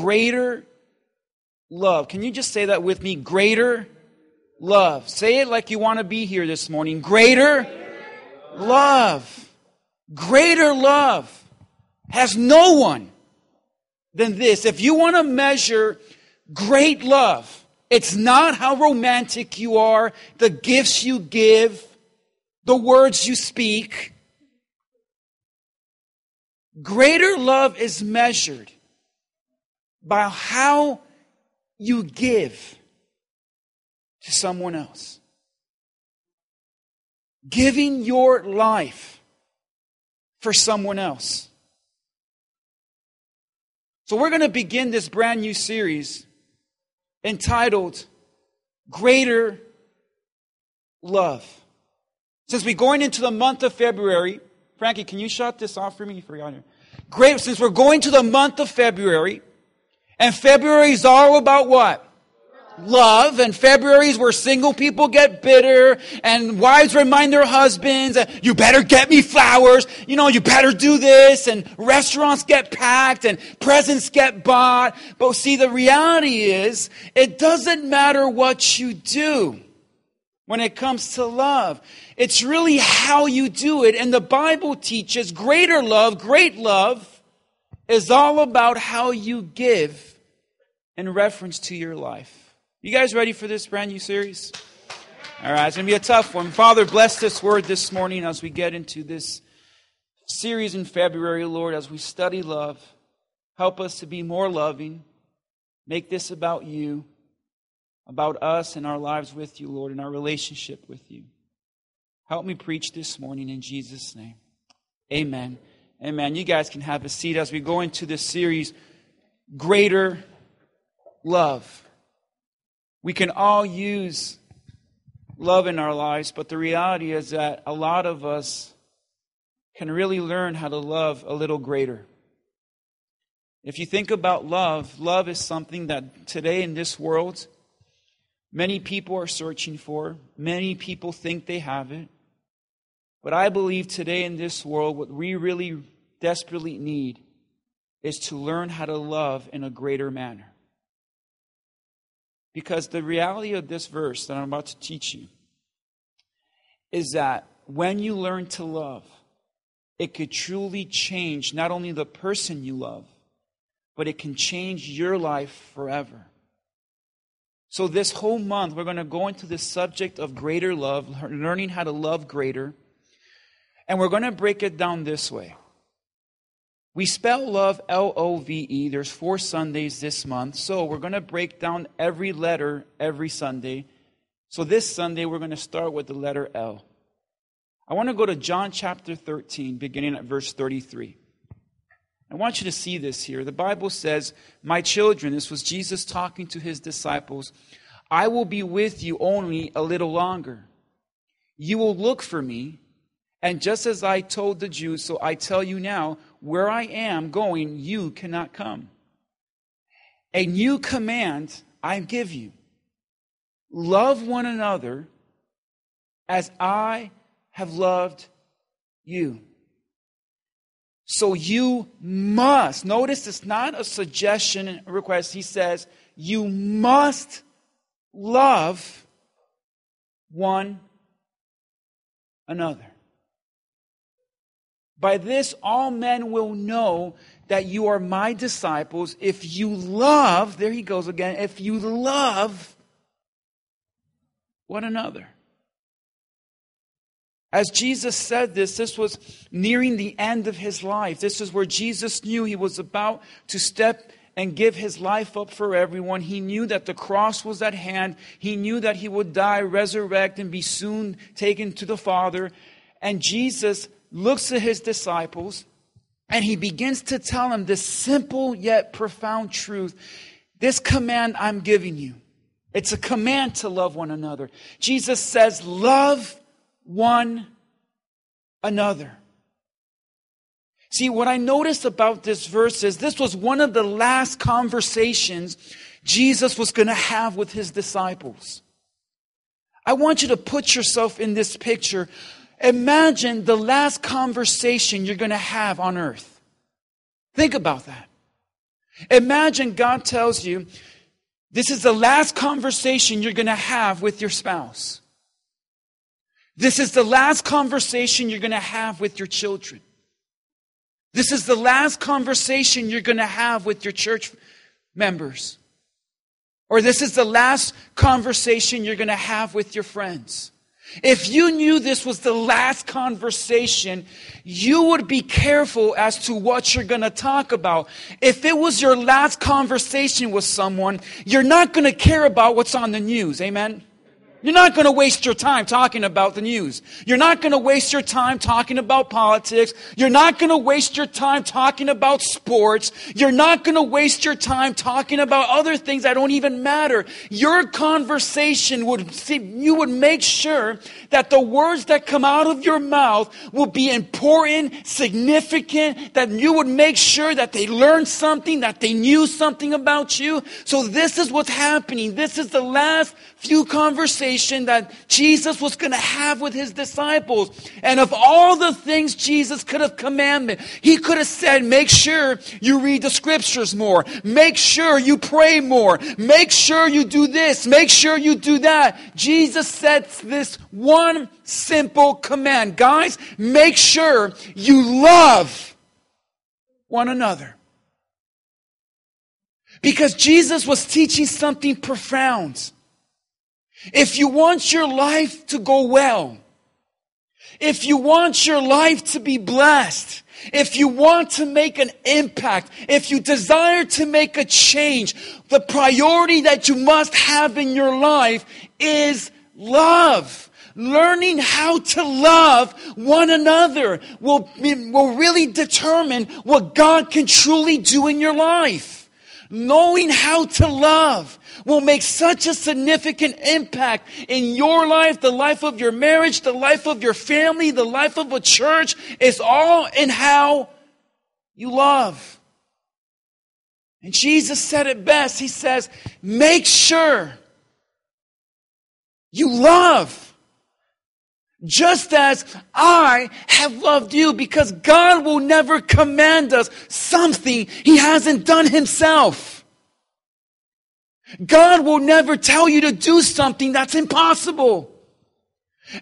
greater love. Can you just say that with me? Greater love. Say it like you want to be here this morning. Greater love. Greater love has no one than this. If you want to measure great love, it's not how romantic you are, the gifts you give, the words you speak. Greater love is measured by how you give to someone else. Giving your life for someone else. So, we're going to begin this brand new series entitled Greater Love. Since we're going into the month of February, Frankie, can you shut this off for me? You here. Great. Since we're going to the month of February, and February is all about what? love, and February is where single people get bitter, and wives remind their husbands, you better get me flowers, you know, you better do this, and restaurants get packed, and presents get bought. But see, the reality is, it doesn't matter what you do when it comes to love. It's really how you do it, and the Bible teaches greater love, great love, is all about how you give in reference to your life. You guys ready for this brand new series? All right, it's going to be a tough one. Father, bless this word this morning as we get into this series in February, Lord, as we study love. Help us to be more loving. Make this about you, about us and our lives with you, Lord, and our relationship with you. Help me preach this morning in Jesus' name. Amen. Amen. You guys can have a seat as we go into this series, Greater Love. We can all use love in our lives, but the reality is that a lot of us can really learn how to love a little greater. If you think about love, love is something that today in this world, many people are searching for. Many people think they have it. But I believe today in this world, what we really desperately need is to learn how to love in a greater manner. Because the reality of this verse that I'm about to teach you is that when you learn to love, it could truly change not only the person you love, but it can change your life forever. So, this whole month, we're going to go into the subject of greater love, learning how to love greater. And we're going to break it down this way we spell love L O V E. There's four Sundays this month. So we're going to break down every letter every Sunday. So this Sunday, we're going to start with the letter L. I want to go to John chapter 13, beginning at verse 33. I want you to see this here. The Bible says, My children, this was Jesus talking to his disciples, I will be with you only a little longer. You will look for me, and just as I told the Jews, so I tell you now, where I am going, you cannot come. A new command I give you love one another as I have loved you. So you must, notice it's not a suggestion request. He says, you must love one another. By this, all men will know that you are my disciples if you love, there he goes again, if you love one another. As Jesus said this, this was nearing the end of his life. This is where Jesus knew he was about to step and give his life up for everyone. He knew that the cross was at hand. He knew that he would die, resurrect, and be soon taken to the Father. And Jesus looks at his disciples and he begins to tell them this simple yet profound truth. This command I'm giving you. It's a command to love one another. Jesus says, love one another. See, what I noticed about this verse is this was one of the last conversations Jesus was going to have with his disciples. I want you to put yourself in this picture. Imagine the last conversation you're going to have on earth. Think about that. Imagine God tells you, this is the last conversation you're going to have with your spouse. This is the last conversation you're going to have with your children. This is the last conversation you're going to have with your church members. Or this is the last conversation you're going to have with your friends. If you knew this was the last conversation, you would be careful as to what you're going to talk about. If it was your last conversation with someone, you're not going to care about what's on the news. Amen? You're not going to waste your time talking about the news. You're not going to waste your time talking about politics. You're not going to waste your time talking about sports. You're not going to waste your time talking about other things that don't even matter. Your conversation would, see, you would make sure that the words that come out of your mouth will be important, significant, that you would make sure that they learned something, that they knew something about you. So this is what's happening. This is the last few conversation that Jesus was going to have with his disciples. And of all the things Jesus could have commanded, he could have said, make sure you read the scriptures more. Make sure you pray more. Make sure you do this. Make sure you do that. Jesus said this one simple command. Guys, make sure you love one another. Because Jesus was teaching something profound. If you want your life to go well, if you want your life to be blessed, if you want to make an impact, if you desire to make a change, the priority that you must have in your life is love. Learning how to love one another will, will really determine what God can truly do in your life. Knowing how to love will make such a significant impact in your life, the life of your marriage, the life of your family, the life of a church. It's all in how you love. And Jesus said it best. He says, make sure you love just as I have loved you because God will never command us something he hasn't done himself. God will never tell you to do something that's impossible.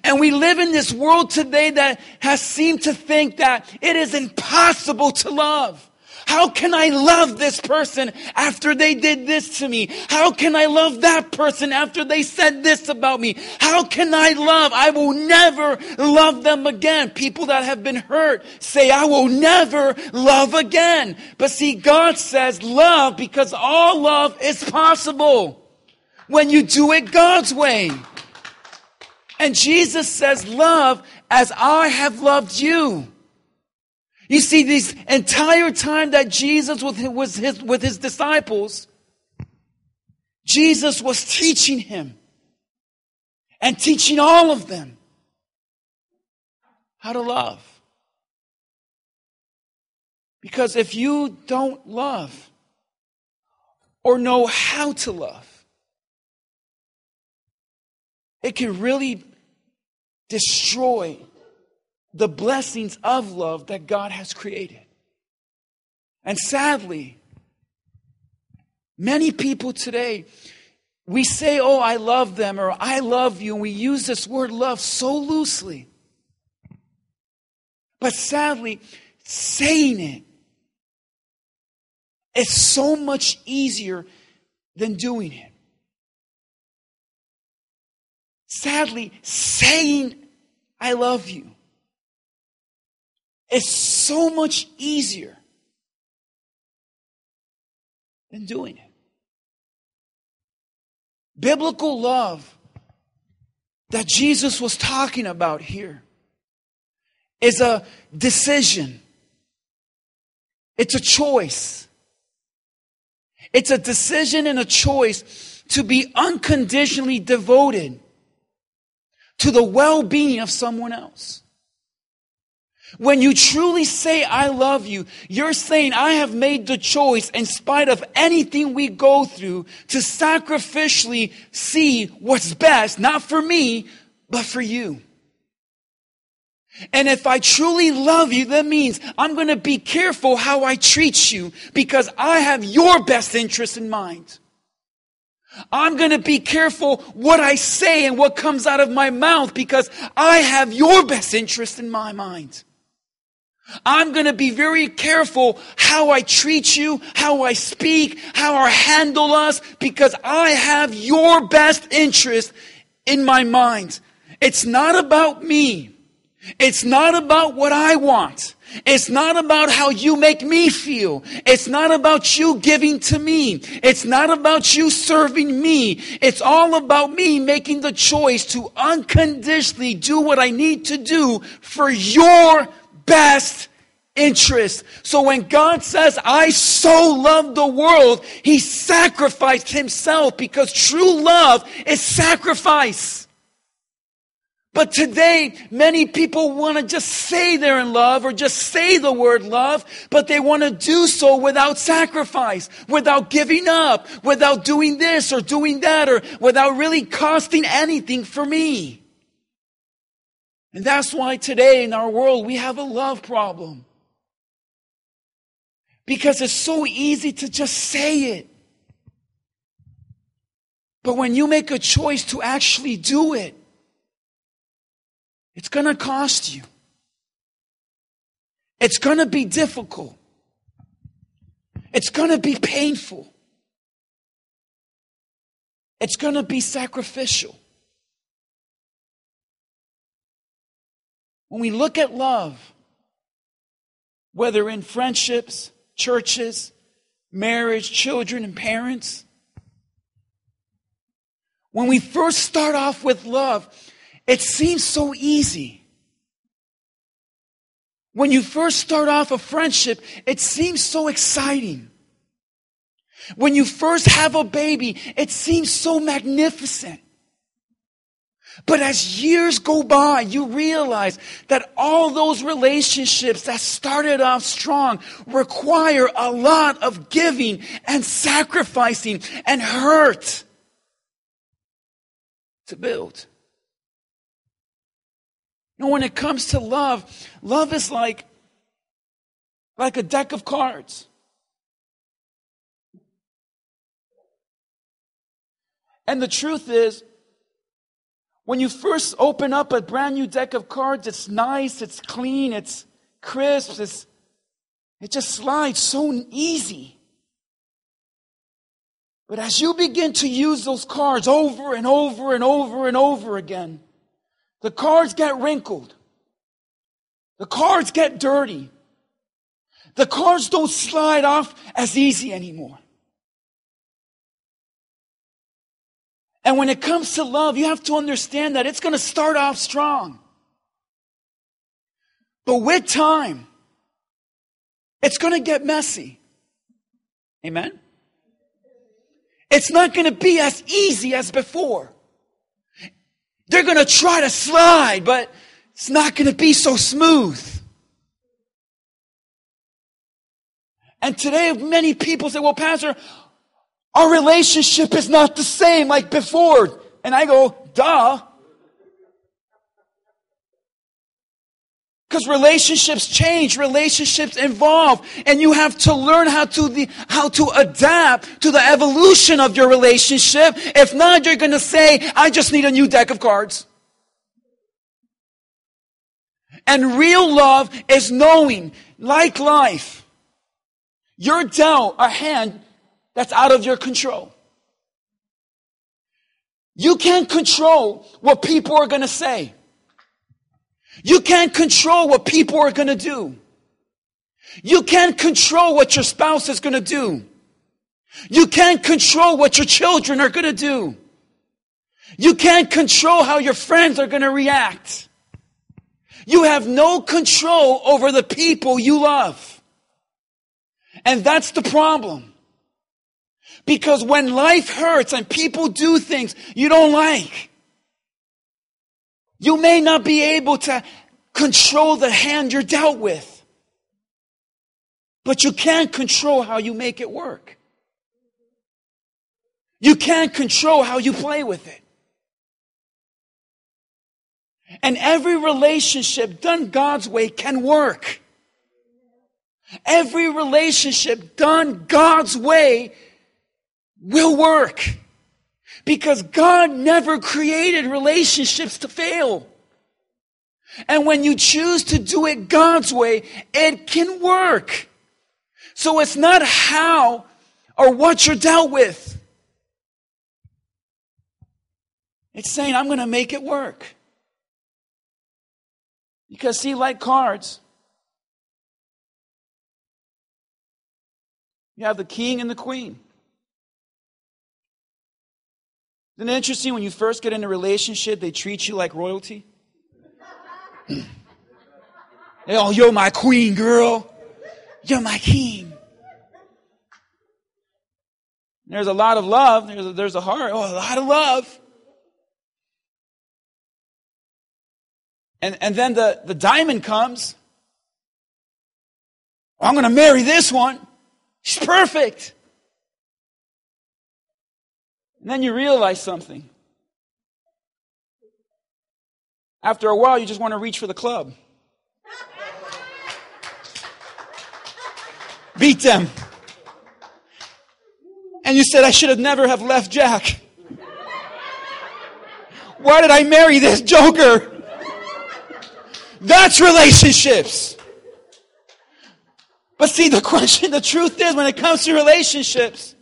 And we live in this world today that has seemed to think that it is impossible to love. How can I love this person after they did this to me? How can I love that person after they said this about me? How can I love? I will never love them again. People that have been hurt say, I will never love again. But see, God says love because all love is possible when you do it God's way. And Jesus says, love as I have loved you. You see, this entire time that Jesus was his, with his disciples, Jesus was teaching him and teaching all of them how to love. Because if you don't love or know how to love, it can really destroy the blessings of love that God has created. And sadly, many people today, we say, Oh, I love them, or I love you, and we use this word love so loosely. But sadly, saying it is so much easier than doing it. Sadly, saying, I love you is so much easier than doing it. Biblical love that Jesus was talking about here is a decision. It's a choice. It's a decision and a choice to be unconditionally devoted to the well being of someone else. When you truly say, I love you, you're saying, I have made the choice in spite of anything we go through to sacrificially see what's best, not for me, but for you. And if I truly love you, that means I'm going to be careful how I treat you because I have your best interest in mind. I'm going to be careful what I say and what comes out of my mouth because I have your best interest in my mind. I'm going to be very careful how I treat you, how I speak, how I handle us because I have your best interest in my mind. It's not about me. It's not about what I want. It's not about how you make me feel. It's not about you giving to me. It's not about you serving me. It's all about me making the choice to unconditionally do what I need to do for your best interest. So when God says, I so love the world, He sacrificed Himself because true love is sacrifice. But today, many people want to just say they're in love or just say the word love, but they want to do so without sacrifice, without giving up, without doing this or doing that, or without really costing anything for me. And that's why today in our world we have a love problem. Because it's so easy to just say it. But when you make a choice to actually do it, it's going to cost you. It's going to be difficult. It's going to be painful. It's going to be sacrificial. When we look at love, whether in friendships, churches, marriage, children, and parents, when we first start off with love, it seems so easy. When you first start off a friendship, it seems so exciting. When you first have a baby, it seems so magnificent. But as years go by, you realize that all those relationships that started off strong require a lot of giving and sacrificing and hurt to build. Know, when it comes to love, love is like, like a deck of cards. And the truth is, when you first open up a brand new deck of cards, it's nice, it's clean, it's crisp, it's, it just slides so easy. But as you begin to use those cards over and over and over and over again, the cards get wrinkled. The cards get dirty. The cards don't slide off as easy anymore. And when it comes to love, you have to understand that it's going to start off strong. But with time, it's going to get messy. Amen? It's not going to be as easy as before. They're going to try to slide, but it's not going to be so smooth. And today, many people say, well, Pastor, our relationship is not the same like before. And I go, duh. Because relationships change, relationships evolve, and you have to learn how to the, how to adapt to the evolution of your relationship. If not, you're going to say, "I just need a new deck of cards." And real love is knowing, like life, you're dealt a hand that's out of your control. You can't control what people are going to say. You can't control what people are going to do. You can't control what your spouse is going to do. You can't control what your children are going to do. You can't control how your friends are going to react. You have no control over the people you love. And that's the problem. Because when life hurts and people do things you don't like, you may not be able to control the hand you're dealt with. But you can't control how you make it work. You can't control how you play with it. And every relationship done God's way can work. Every relationship done God's way will work. Because God never created relationships to fail. And when you choose to do it God's way, it can work. So it's not how or what you're dealt with. It's saying, I'm going to make it work. Because, see, like cards, you have the king and the queen. Isn't it interesting when you first get in a relationship, they treat you like royalty? oh, you're my queen, girl. You're my king. There's a lot of love. There's a, there's a heart. Oh, a lot of love. And, and then the, the diamond comes. Oh, I'm going to marry this one. She's perfect. And then you realize something. After a while, you just want to reach for the club. Beat them. And you said, I should have never have left Jack. Why did I marry this joker? That's relationships. But see, the question, the truth is, when it comes to relationships,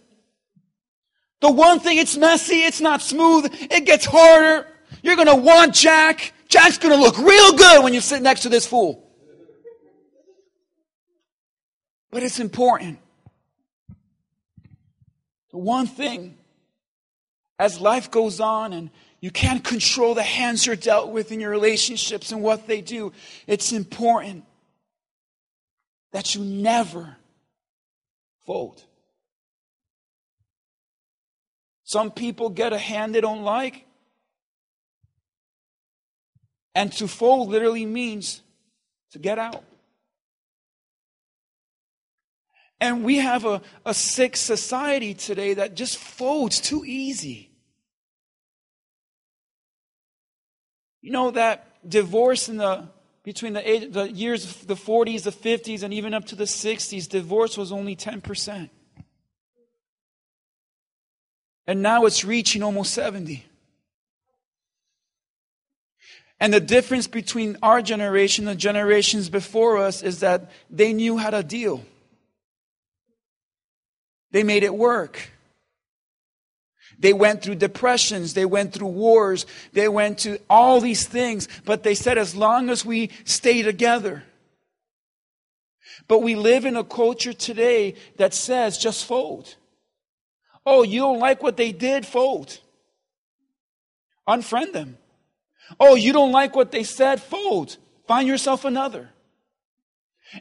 the one thing, it's messy, it's not smooth, it gets harder. You're gonna want Jack. Jack's gonna look real good when you sit next to this fool. But it's important. The one thing, as life goes on and you can't control the hands you're dealt with in your relationships and what they do. It's important that you never fold. Some people get a hand they don't like. And to fold literally means to get out. And we have a, a sick society today that just folds too easy. You know that divorce in the between the, age, the years of the 40s, the 50s, and even up to the 60s, divorce was only 10%. And now it's reaching almost 70. And the difference between our generation and generations before us is that they knew how to deal. They made it work. They went through depressions. They went through wars. They went to all these things. But they said, as long as we stay together. But we live in a culture today that says, just fold. Oh, you don't like what they did? Fold. Unfriend them. Oh, you don't like what they said? Fold. Find yourself another.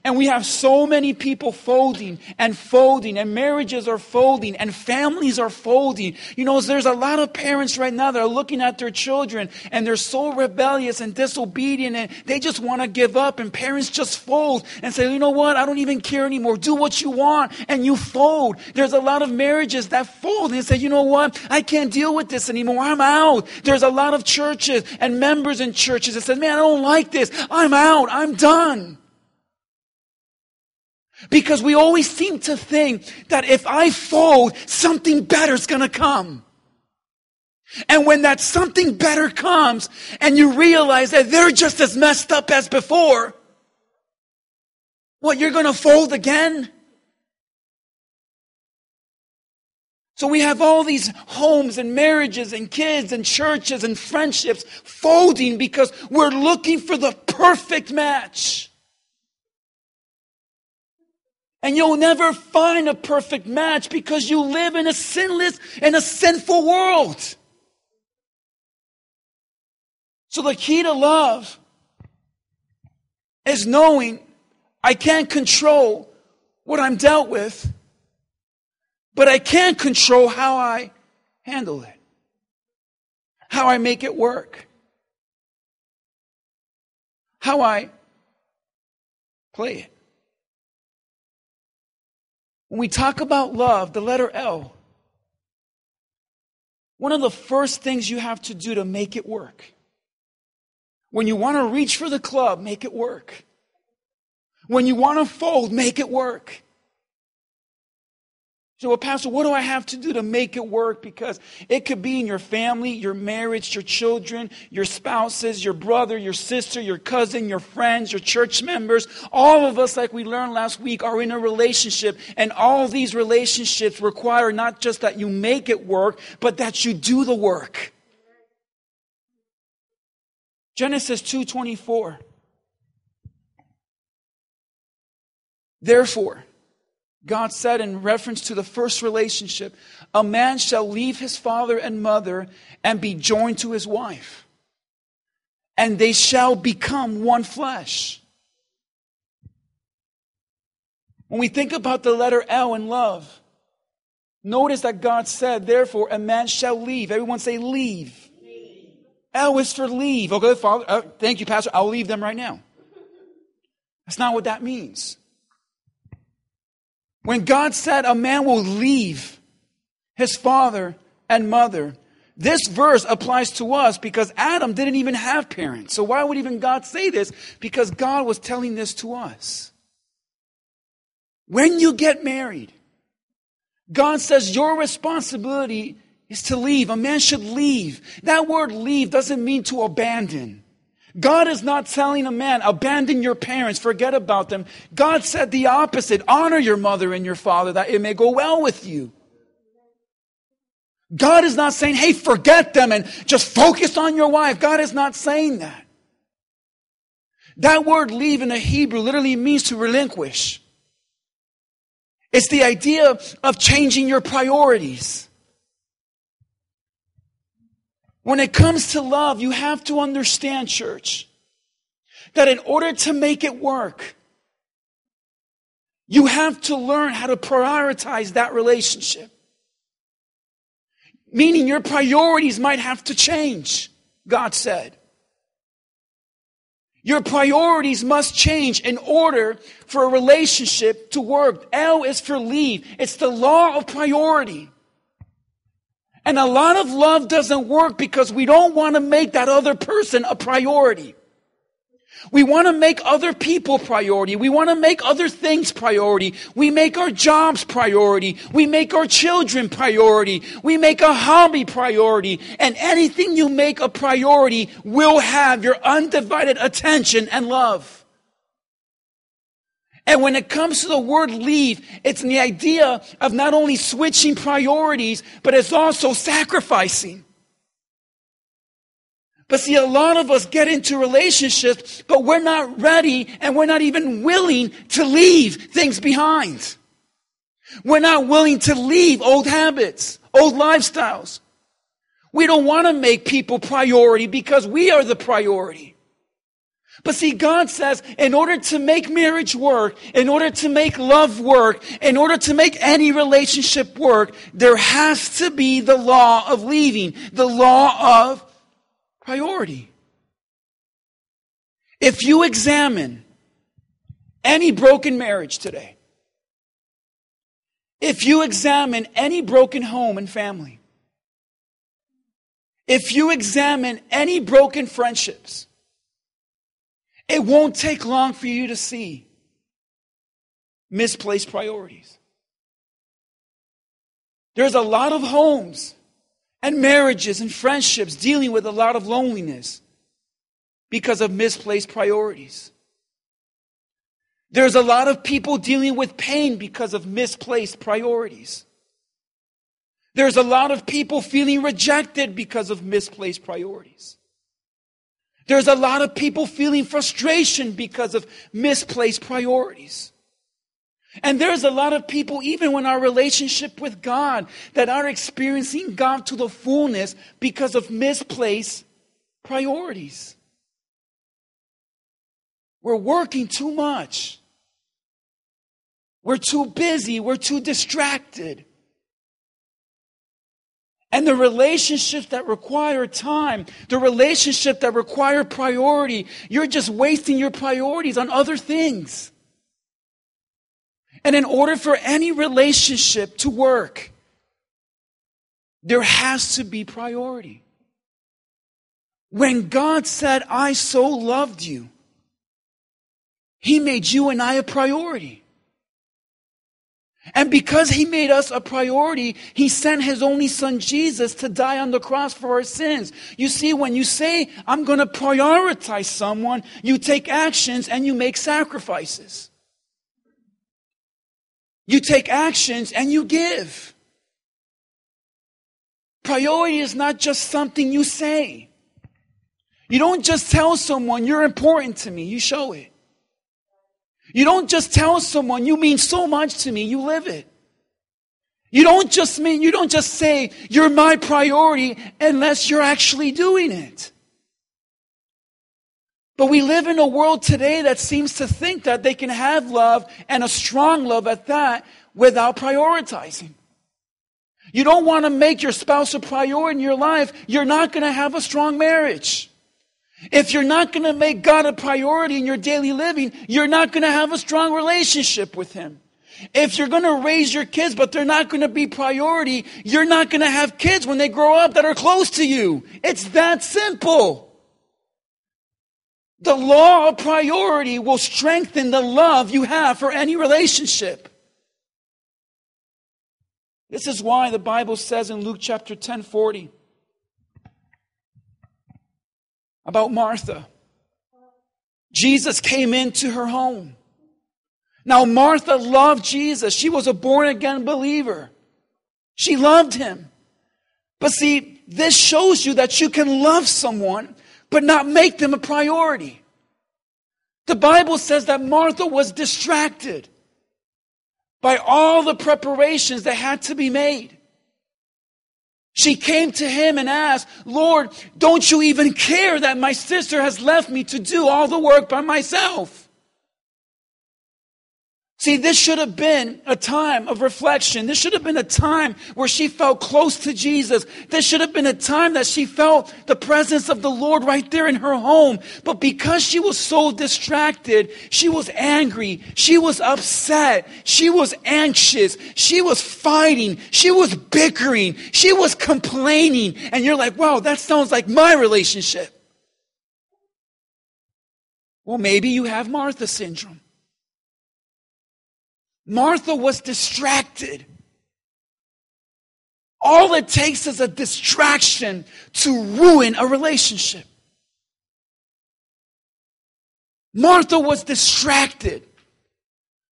And we have so many people folding and folding, and marriages are folding, and families are folding. You know, there's a lot of parents right now that are looking at their children, and they're so rebellious and disobedient, and they just want to give up, and parents just fold and say, you know what, I don't even care anymore. Do what you want, and you fold. There's a lot of marriages that fold and say, you know what, I can't deal with this anymore. I'm out. There's a lot of churches and members in churches that say, man, I don't like this. I'm out. I'm done. Because we always seem to think that if I fold, something better is going to come. And when that something better comes and you realize that they're just as messed up as before, what, you're going to fold again? So we have all these homes and marriages and kids and churches and friendships folding because we're looking for the perfect match. And you'll never find a perfect match because you live in a sinless and a sinful world. So the key to love is knowing I can't control what I'm dealt with, but I can control how I handle it, how I make it work, how I play it. When we talk about love, the letter L, one of the first things you have to do to make it work, When you want to reach for the club, make it work. When you want to fold, make it work. So, well, Pastor, what do I have to do to make it work? Because it could be in your family, your marriage, your children, your spouses, your brother, your sister, your cousin, your friends, your church members. All of us, like we learned last week, are in a relationship. And all these relationships require not just that you make it work, but that you do the work. Genesis 2:24 Therefore God said in reference to the first relationship, a man shall leave his father and mother and be joined to his wife, and they shall become one flesh. When we think about the letter L in love, notice that God said, therefore, a man shall leave. Everyone say, leave. leave. L is for leave. Okay, Father, uh, thank you, Pastor. I'll leave them right now. That's not what that means. When God said a man will leave his father and mother, this verse applies to us because Adam didn't even have parents. So why would even God say this? Because God was telling this to us. When you get married, God says your responsibility is to leave. A man should leave. That word leave doesn't mean to abandon. God is not telling a man, abandon your parents, forget about them. God said the opposite. Honor your mother and your father that it may go well with you. God is not saying, hey, forget them and just focus on your wife. God is not saying that. That word leave in the Hebrew literally means to relinquish. It's the idea of changing your priorities. When it comes to love, you have to understand, church, that in order to make it work, you have to learn how to prioritize that relationship. Meaning your priorities might have to change, God said. Your priorities must change in order for a relationship to work. L is for leave. It's the law of priority. And a lot of love doesn't work because we don't want to make that other person a priority. We want to make other people priority. We want to make other things priority. We make our jobs priority. We make our children priority. We make a hobby priority. And anything you make a priority will have your undivided attention and love. And when it comes to the word leave, it's the idea of not only switching priorities, but it's also sacrificing. But see, a lot of us get into relationships, but we're not ready and we're not even willing to leave things behind. We're not willing to leave old habits, old lifestyles. We don't want to make people priority because we are the priority. But see, God says, in order to make marriage work, in order to make love work, in order to make any relationship work, there has to be the law of leaving, the law of priority. If you examine any broken marriage today, if you examine any broken home and family, if you examine any broken friendships, it won't take long for you to see misplaced priorities. There's a lot of homes and marriages and friendships dealing with a lot of loneliness because of misplaced priorities. There's a lot of people dealing with pain because of misplaced priorities. There's a lot of people feeling rejected because of misplaced priorities. There's a lot of people feeling frustration because of misplaced priorities. And there's a lot of people, even in our relationship with God, that are experiencing God to the fullness because of misplaced priorities. We're working too much. We're too busy. We're too distracted. And the relationships that require time, the relationship that require priority, you're just wasting your priorities on other things. And in order for any relationship to work, there has to be priority. When God said, I so loved you, He made you and I a priority. And because He made us a priority, He sent His only Son Jesus to die on the cross for our sins. You see, when you say, I'm going to prioritize someone, you take actions and you make sacrifices. You take actions and you give. Priority is not just something you say. You don't just tell someone you're important to me, you show it. You don't just tell someone you mean so much to me, you live it. You don't just mean, you don't just say you're my priority unless you're actually doing it. But we live in a world today that seems to think that they can have love and a strong love at that without prioritizing. You don't want to make your spouse a priority in your life, you're not going to have a strong marriage. If you're not going to make God a priority in your daily living, you're not going to have a strong relationship with Him. If you're going to raise your kids, but they're not going to be priority, you're not going to have kids when they grow up that are close to you. It's that simple. The law of priority will strengthen the love you have for any relationship. This is why the Bible says in Luke chapter 10 40, about Martha. Jesus came into her home. Now, Martha loved Jesus. She was a born again believer. She loved him. But see, this shows you that you can love someone, but not make them a priority. The Bible says that Martha was distracted by all the preparations that had to be made. She came to him and asked, Lord, don't you even care that my sister has left me to do all the work by myself? See, this should have been a time of reflection. This should have been a time where she felt close to Jesus. This should have been a time that she felt the presence of the Lord right there in her home. But because she was so distracted, she was angry. She was upset. She was anxious. She was fighting. She was bickering. She was complaining. And you're like, wow, that sounds like my relationship. Well, maybe you have Martha syndrome. Martha was distracted. All it takes is a distraction to ruin a relationship. Martha was distracted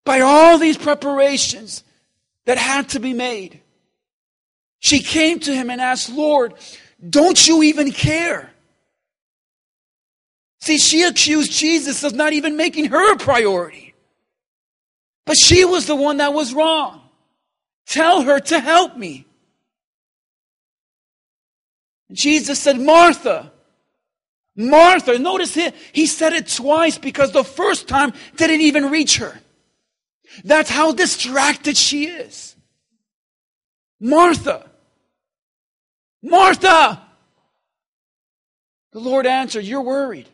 by all these preparations that had to be made. She came to him and asked, Lord, don't you even care? See, she accused Jesus of not even making her a priority. But she was the one that was wrong. Tell her to help me. Jesus said, Martha, Martha. Notice he, he said it twice because the first time didn't even reach her. That's how distracted she is. Martha, Martha. The Lord answered, You're worried.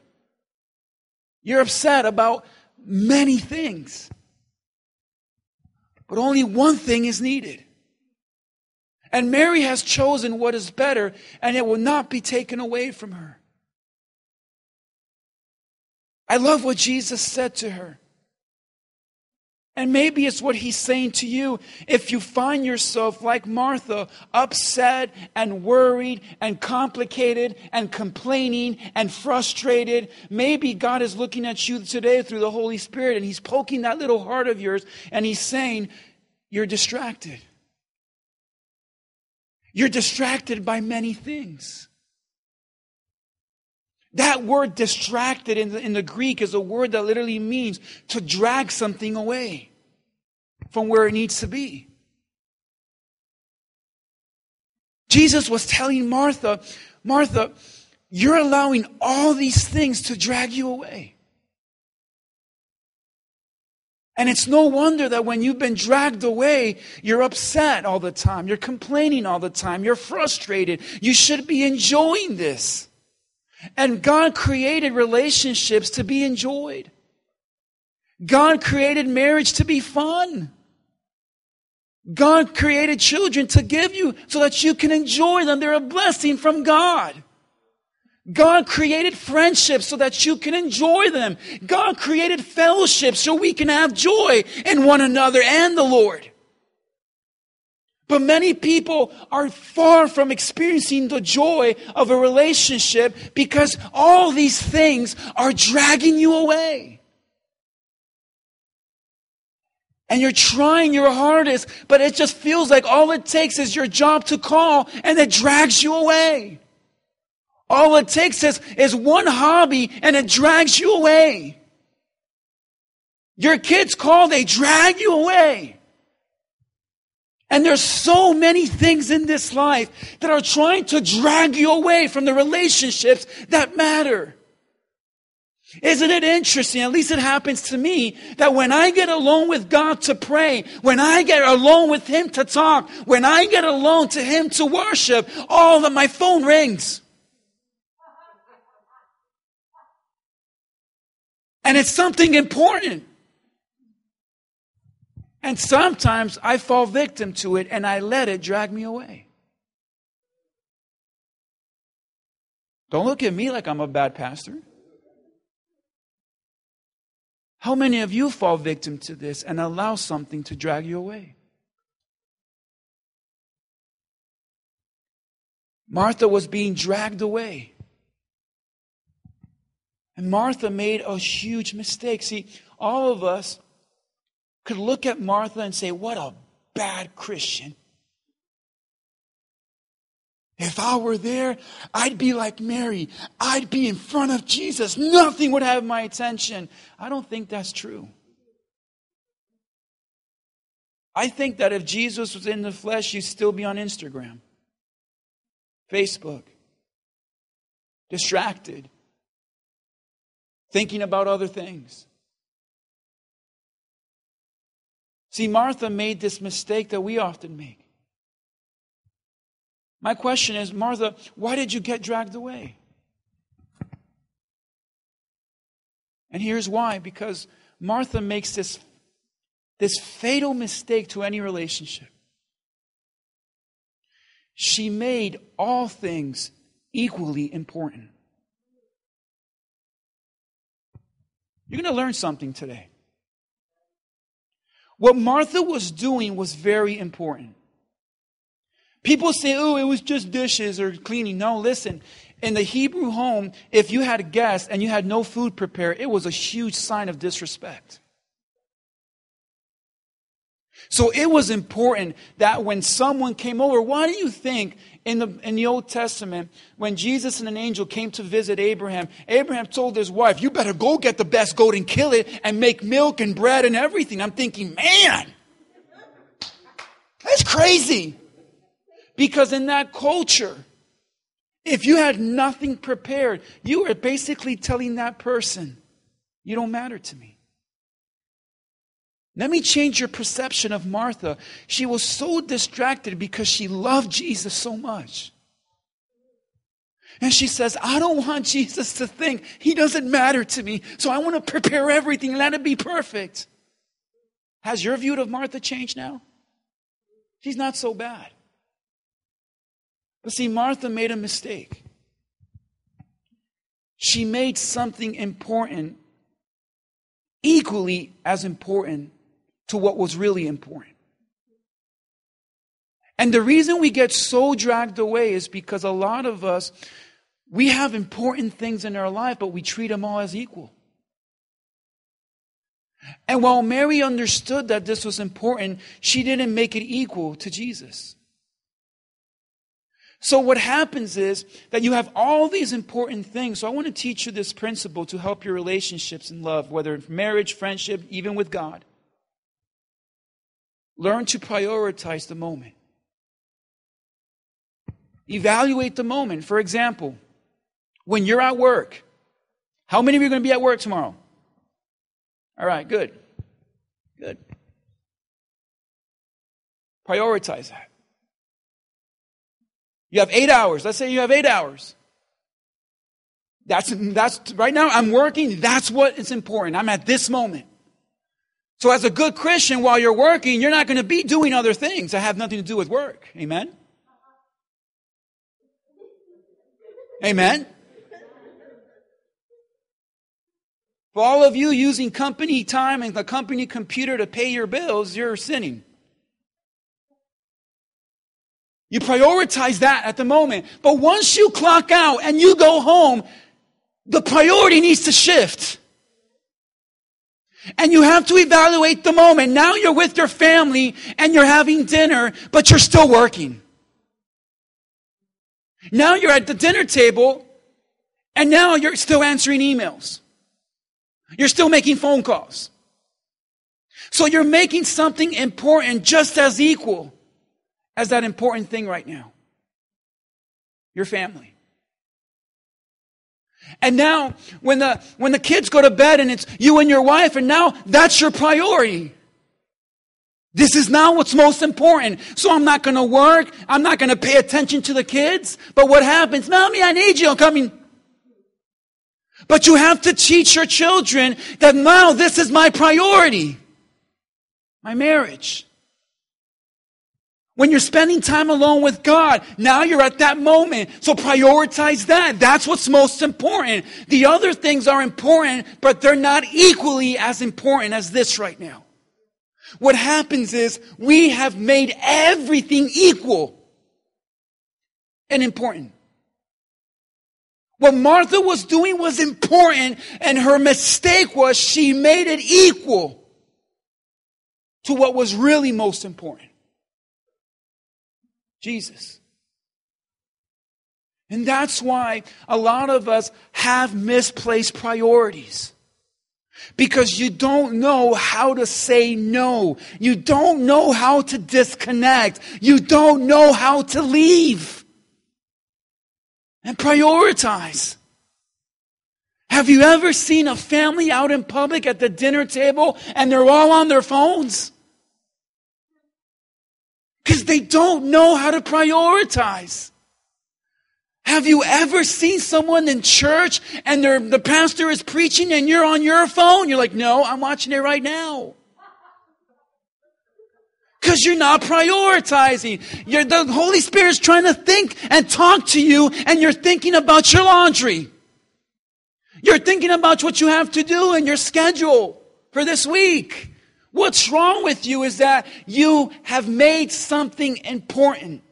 You're upset about many things. But only one thing is needed. And Mary has chosen what is better, and it will not be taken away from her. I love what Jesus said to her. And maybe it's what he's saying to you. If you find yourself like Martha, upset and worried and complicated and complaining and frustrated, maybe God is looking at you today through the Holy Spirit and he's poking that little heart of yours and he's saying, You're distracted. You're distracted by many things. That word distracted in the, in the Greek is a word that literally means to drag something away from where it needs to be. Jesus was telling Martha, Martha, you're allowing all these things to drag you away. And it's no wonder that when you've been dragged away, you're upset all the time. You're complaining all the time. You're frustrated. You should be enjoying this. And God created relationships to be enjoyed. God created marriage to be fun. God created children to give you so that you can enjoy them. They're a blessing from God. God created friendships so that you can enjoy them. God created fellowship so we can have joy in one another and the Lord. But many people are far from experiencing the joy of a relationship because all these things are dragging you away. And you're trying your hardest, but it just feels like all it takes is your job to call and it drags you away. All it takes is, is one hobby and it drags you away. Your kids call, they drag you away. And there's so many things in this life that are trying to drag you away from the relationships that matter. Isn't it interesting? At least it happens to me that when I get alone with God to pray, when I get alone with Him to talk, when I get alone to Him to worship, all of my phone rings. And it's something important. And sometimes I fall victim to it and I let it drag me away. Don't look at me like I'm a bad pastor. How many of you fall victim to this and allow something to drag you away? Martha was being dragged away. And Martha made a huge mistake. See, all of us could look at Martha and say, What a bad Christian. If I were there, I'd be like Mary. I'd be in front of Jesus. Nothing would have my attention. I don't think that's true. I think that if Jesus was in the flesh, you'd still be on Instagram, Facebook, distracted, thinking about other things. See, Martha made this mistake that we often make. My question is, Martha, why did you get dragged away? And here's why because Martha makes this, this fatal mistake to any relationship. She made all things equally important. You're going to learn something today. What Martha was doing was very important. People say, oh, it was just dishes or cleaning. No, listen. In the Hebrew home, if you had a guest and you had no food prepared, it was a huge sign of disrespect. So it was important that when someone came over, why do you think in the, in the Old Testament, when Jesus and an angel came to visit Abraham, Abraham told his wife, You better go get the best goat and kill it and make milk and bread and everything. I'm thinking, Man, that's crazy. Because in that culture, if you had nothing prepared, you were basically telling that person, You don't matter to me. Let me change your perception of Martha. She was so distracted because she loved Jesus so much. And she says, I don't want Jesus to think he doesn't matter to me, so I want to prepare everything, let it be perfect. Has your view of Martha changed now? She's not so bad. But see, Martha made a mistake. She made something important equally as important to what was really important. And the reason we get so dragged away is because a lot of us, we have important things in our life, but we treat them all as equal. And while Mary understood that this was important, she didn't make it equal to Jesus. So what happens is that you have all these important things. So I want to teach you this principle to help your relationships in love, whether marriage, friendship, even with God. Learn to prioritize the moment. Evaluate the moment. For example, when you're at work, how many of you are going to be at work tomorrow? All right, good. Good. Prioritize that. You have eight hours. Let's say you have eight hours. That's, that's right now I'm working. That's what is important. I'm at this moment. So, as a good Christian, while you're working, you're not going to be doing other things that have nothing to do with work. Amen? Amen? For all of you using company time and the company computer to pay your bills, you're sinning. You prioritize that at the moment. But once you clock out and you go home, the priority needs to shift. And you have to evaluate the moment. Now you're with your family and you're having dinner, but you're still working. Now you're at the dinner table and now you're still answering emails. You're still making phone calls. So you're making something important just as equal as that important thing right now. Your family. And now, when the, when the kids go to bed and it's you and your wife, and now that's your priority. This is now what's most important. So I'm not going to work. I'm not going to pay attention to the kids. But what happens? Mommy, I need you. I'm coming. But you have to teach your children that now this is my priority. My marriage. When you're spending time alone with God, now you're at that moment. So prioritize that. That's what's most important. The other things are important, but they're not equally as important as this right now. What happens is we have made everything equal and important. What Martha was doing was important, and her mistake was she made it equal to what was really most important. Jesus. And that's why a lot of us have misplaced priorities. Because you don't know how to say no. You don't know how to disconnect. You don't know how to leave. And prioritize. Have you ever seen a family out in public at the dinner table and they're all on their phones? Because they don't know how to prioritize. Have you ever seen someone in church and the pastor is preaching and you're on your phone? You're like, no, I'm watching it right now. Because you're not prioritizing. You're, the Holy Spirit's trying to think and talk to you and you're thinking about your laundry. You're thinking about what you have to do in your schedule for this week. What's wrong with you is that you have made something important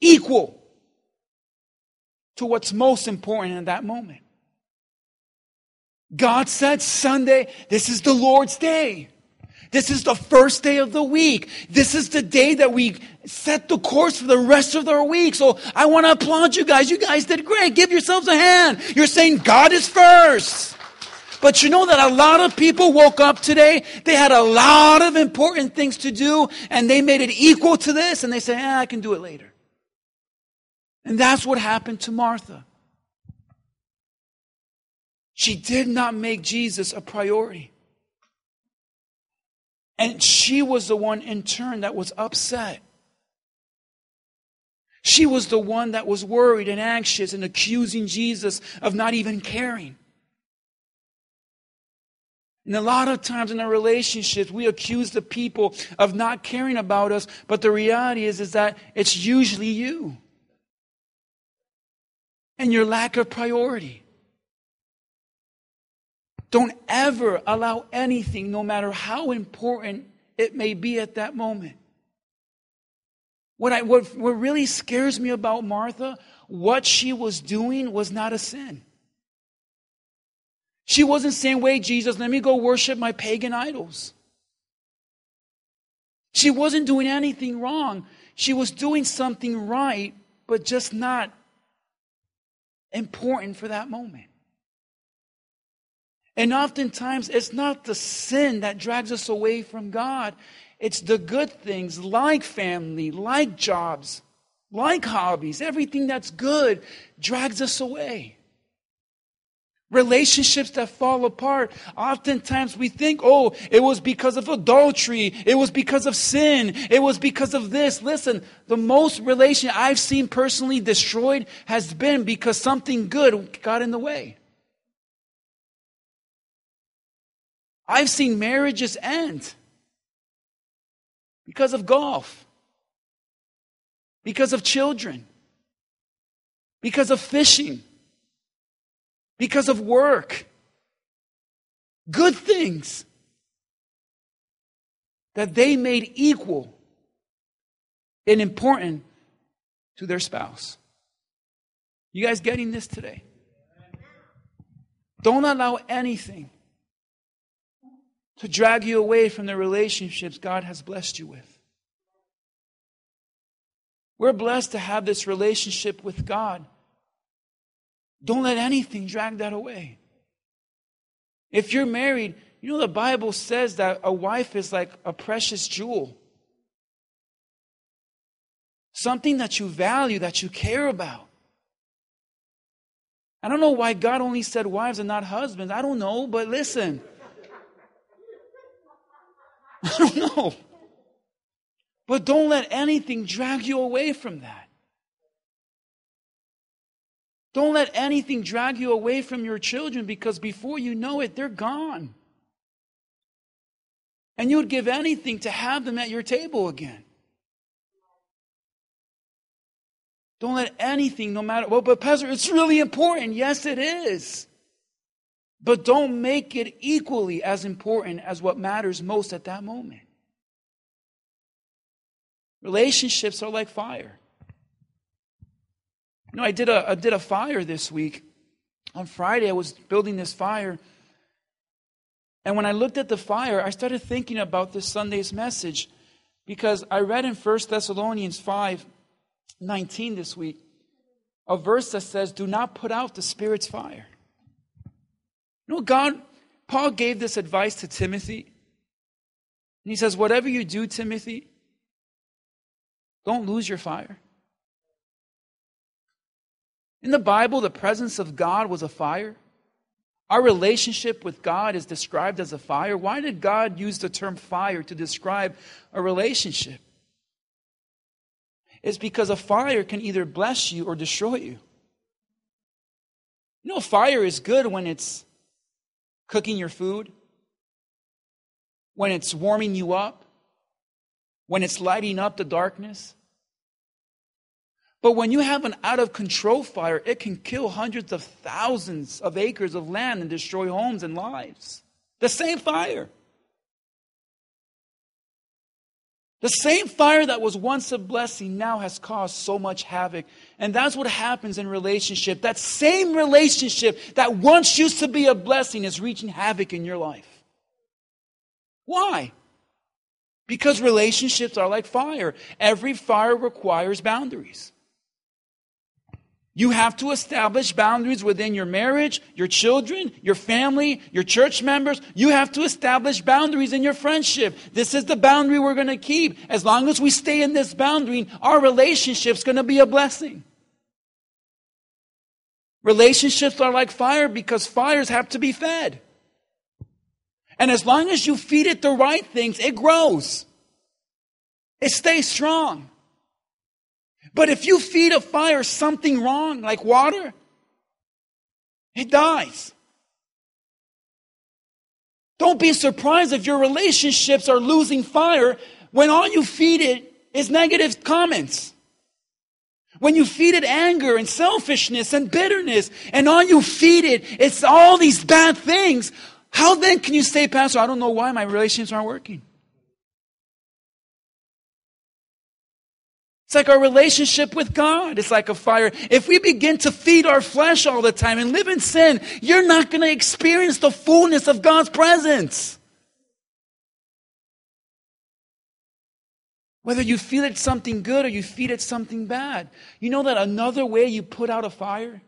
equal to what's most important in that moment. God said Sunday, this is the Lord's day. This is the first day of the week. This is the day that we set the course for the rest of our week. So I want to applaud you guys. You guys did great. Give yourselves a hand. You're saying God is first. But you know that a lot of people woke up today, they had a lot of important things to do, and they made it equal to this, and they say, eh, I can do it later. And that's what happened to Martha. She did not make Jesus a priority. And she was the one in turn that was upset. She was the one that was worried and anxious and accusing Jesus of not even caring. And a lot of times in our relationships, we accuse the people of not caring about us, but the reality is, is that it's usually you and your lack of priority. Don't ever allow anything, no matter how important it may be at that moment. What, I, what, what really scares me about Martha, what she was doing was not a sin. She wasn't saying, wait, Jesus, let me go worship my pagan idols. She wasn't doing anything wrong. She was doing something right, but just not important for that moment. And oftentimes, it's not the sin that drags us away from God, it's the good things like family, like jobs, like hobbies. Everything that's good drags us away. Relationships that fall apart. Oftentimes we think, oh, it was because of adultery. It was because of sin. It was because of this. Listen, the most relation I've seen personally destroyed has been because something good got in the way. I've seen marriages end because of golf, because of children, because of fishing because of work. good things that they made equal and important to their spouse. You guys getting this today? Don't allow anything to drag you away from the relationships God has blessed you with. We're blessed to have this relationship with God. Don't let anything drag that away. If you're married, you know the Bible says that a wife is like a precious jewel. Something that you value, that you care about. I don't know why God only said wives and not husbands. I don't know, but listen. I don't know. But don't let anything drag you away from that. Don't let anything drag you away from your children because before you know it, they're gone. And you would give anything to have them at your table again. Don't let anything, no matter, well, but Pastor, it's really important. Yes, it is. But don't make it equally as important as what matters most at that moment. Relationships are like fire. You know, I did a, I did a fire this week. On Friday, I was building this fire. And when I looked at the fire, I started thinking about this Sunday's message because I read in 1 Thessalonians 5 19 this week a verse that says, Do not put out the Spirit's fire. You know, God, Paul gave this advice to Timothy. And he says, Whatever you do, Timothy, don't lose your fire. In the Bible, the presence of God was a fire. Our relationship with God is described as a fire. Why did God use the term fire to describe a relationship? It's because a fire can either bless you or destroy you. You know, fire is good when it's cooking your food, when it's warming you up, when it's lighting up the darkness. But when you have an out of control fire, it can kill hundreds of thousands of acres of land and destroy homes and lives. The same fire. The same fire that was once a blessing now has caused so much havoc. And that's what happens in relationship. That same relationship that once used to be a blessing is wreaking havoc in your life. Why? Because relationships are like fire. Every fire requires boundaries. You have to establish boundaries within your marriage, your children, your family, your church members. You have to establish boundaries in your friendship. This is the boundary we're going to keep. As long as we stay in this boundary, our relationship's going to be a blessing. Relationships are like fire because fires have to be fed. And as long as you feed it the right things, it grows. It stays strong. But if you feed a fire something wrong, like water, it dies. Don't be surprised if your relationships are losing fire when all you feed it is negative comments. When you feed it anger and selfishness and bitterness, and all you feed it, it's all these bad things. How then can you say, Pastor, I don't know why my relationships aren't working? It's like our relationship with God. It's like a fire. If we begin to feed our flesh all the time and live in sin, you're not going to experience the fullness of God's presence. Whether you feed it something good or you feed it something bad. You know that another way you put out a fire is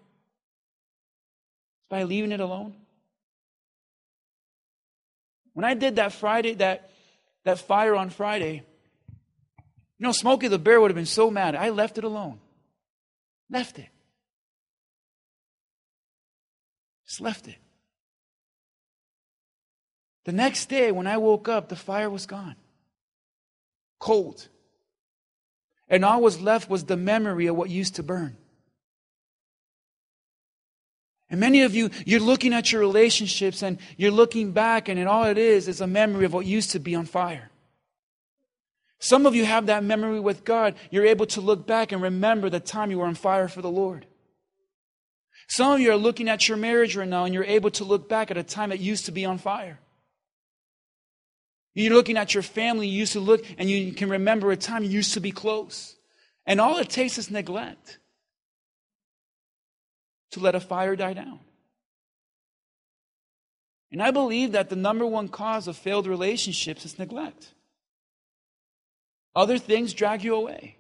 by leaving it alone? When I did that Friday, that, that fire on Friday, you know, Smokey the Bear would have been so mad. I left it alone. Left it. Just left it. The next day, when I woke up, the fire was gone. Cold. And all was left was the memory of what used to burn. And many of you, you're looking at your relationships and you're looking back, and all it is is a memory of what used to be on fire. Some of you have that memory with God. You're able to look back and remember the time you were on fire for the Lord. Some of you are looking at your marriage right now and you're able to look back at a time that used to be on fire. You're looking at your family, you used to look, and you can remember a time you used to be close. And all it takes is neglect to let a fire die down. And I believe that the number one cause of failed relationships is neglect. Other things drag you away.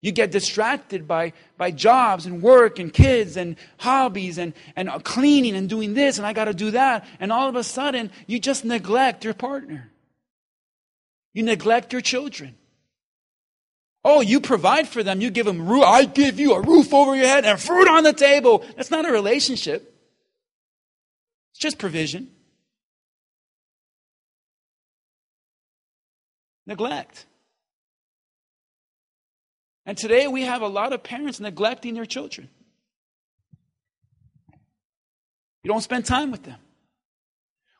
You get distracted by, by jobs and work and kids and hobbies and, and cleaning and doing this and I got to do that. And all of a sudden, you just neglect your partner. You neglect your children. Oh, you provide for them. You give them roof. I give you a roof over your head and fruit on the table. That's not a relationship. It's just provision. Neglect. And today we have a lot of parents neglecting their children. You don't spend time with them.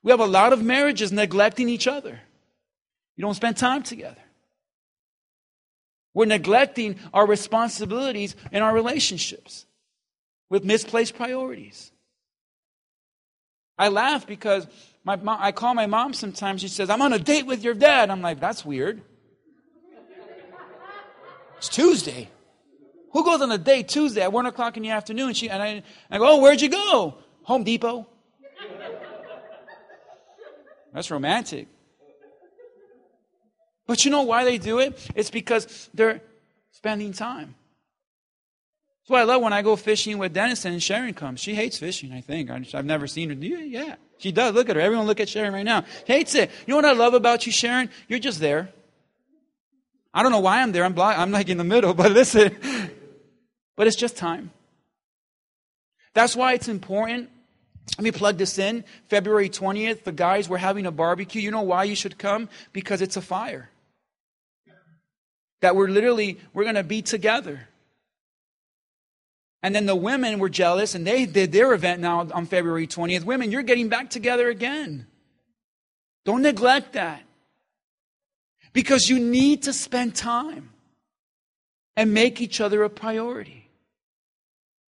We have a lot of marriages neglecting each other. You don't spend time together. We're neglecting our responsibilities in our relationships with misplaced priorities. I laugh because my mom, I call my mom sometimes. She says, I'm on a date with your dad. I'm like, that's weird. It's Tuesday. Who goes on a date Tuesday at 1 o'clock in the afternoon? She, and I, I go, oh, where'd you go? Home Depot. That's romantic. But you know why they do it? It's because they're spending time. That's why I love when I go fishing with Dennis and Sharon comes. She hates fishing, I think. I've never seen her do it. Yeah, she does. Look at her. Everyone look at Sharon right now. Hates it. You know what I love about you, Sharon? You're just there. I don't know why I'm there. I'm blind. I'm like in the middle, but listen. But it's just time. That's why it's important. Let me plug this in. February 20th, the guys were having a barbecue. You know why you should come? Because it's a fire. That we're literally, we're going to be together. And then the women were jealous and they did their event now on February 20th. Women, you're getting back together again. Don't neglect that. Because you need to spend time and make each other a priority.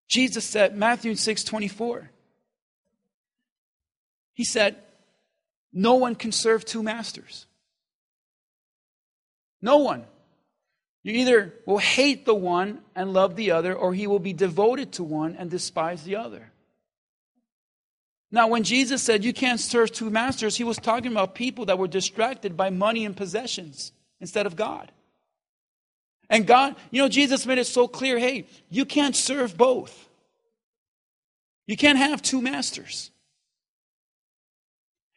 Jesus said, Matthew 6 24, he said, No one can serve two masters. No one. You either will hate the one and love the other, or he will be devoted to one and despise the other. Now, when Jesus said you can't serve two masters, he was talking about people that were distracted by money and possessions instead of God. And God, you know, Jesus made it so clear hey, you can't serve both. You can't have two masters.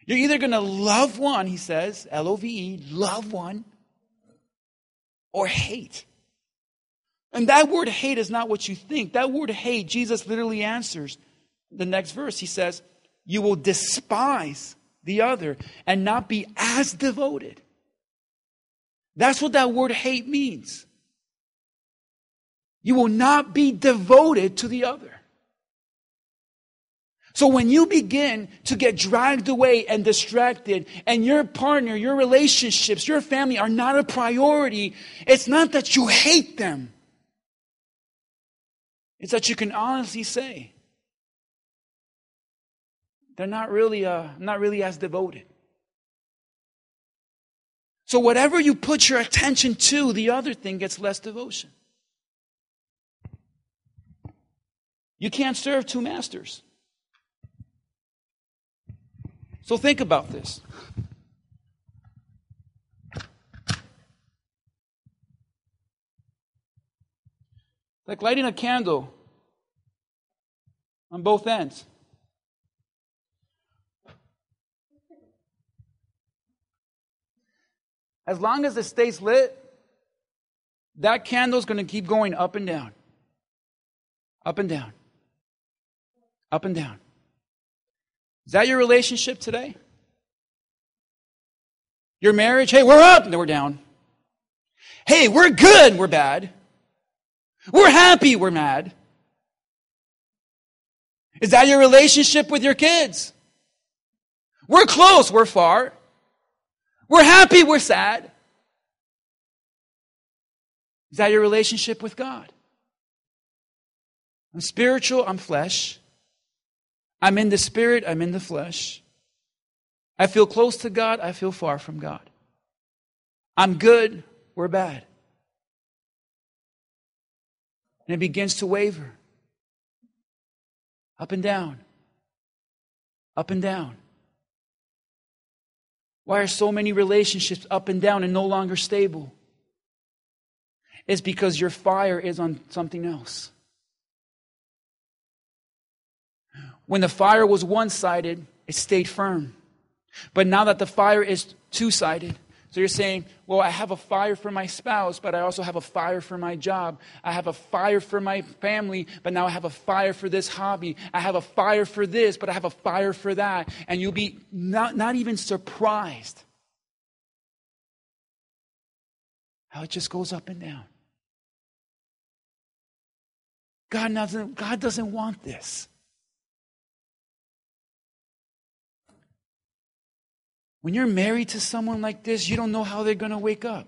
You're either going to love one, he says, L O V E, love one, or hate. And that word hate is not what you think. That word hate, Jesus literally answers the next verse. He says, You will despise the other and not be as devoted. That's what that word hate means. You will not be devoted to the other. So when you begin to get dragged away and distracted, and your partner, your relationships, your family are not a priority, it's not that you hate them. It's that you can honestly say, they're not really, uh, not really as devoted. So whatever you put your attention to, the other thing gets less devotion. You can't serve two masters. So think about this. Like lighting a candle on both ends. As long as it stays lit, that candle is going to keep going up and down. Up and down. Up and down. Is that your relationship today? Your marriage? Hey, we're up and we're down. Hey, we're good, we're bad. We're happy, we're mad. Is that your relationship with your kids? We're close, we're far. We're happy, we're sad. Is that your relationship with God? I'm spiritual, I'm flesh. I'm in the spirit, I'm in the flesh. I feel close to God, I feel far from God. I'm good, we're bad. And it begins to waver up and down, up and down. Why are so many relationships up and down and no longer stable? It's because your fire is on something else. When the fire was one sided, it stayed firm. But now that the fire is two sided, so you're saying, well, I have a fire for my spouse, but I also have a fire for my job. I have a fire for my family, but now I have a fire for this hobby. I have a fire for this, but I have a fire for that. And you'll be not, not even surprised how it just goes up and down. God doesn't, God doesn't want this. When you're married to someone like this, you don't know how they're going to wake up.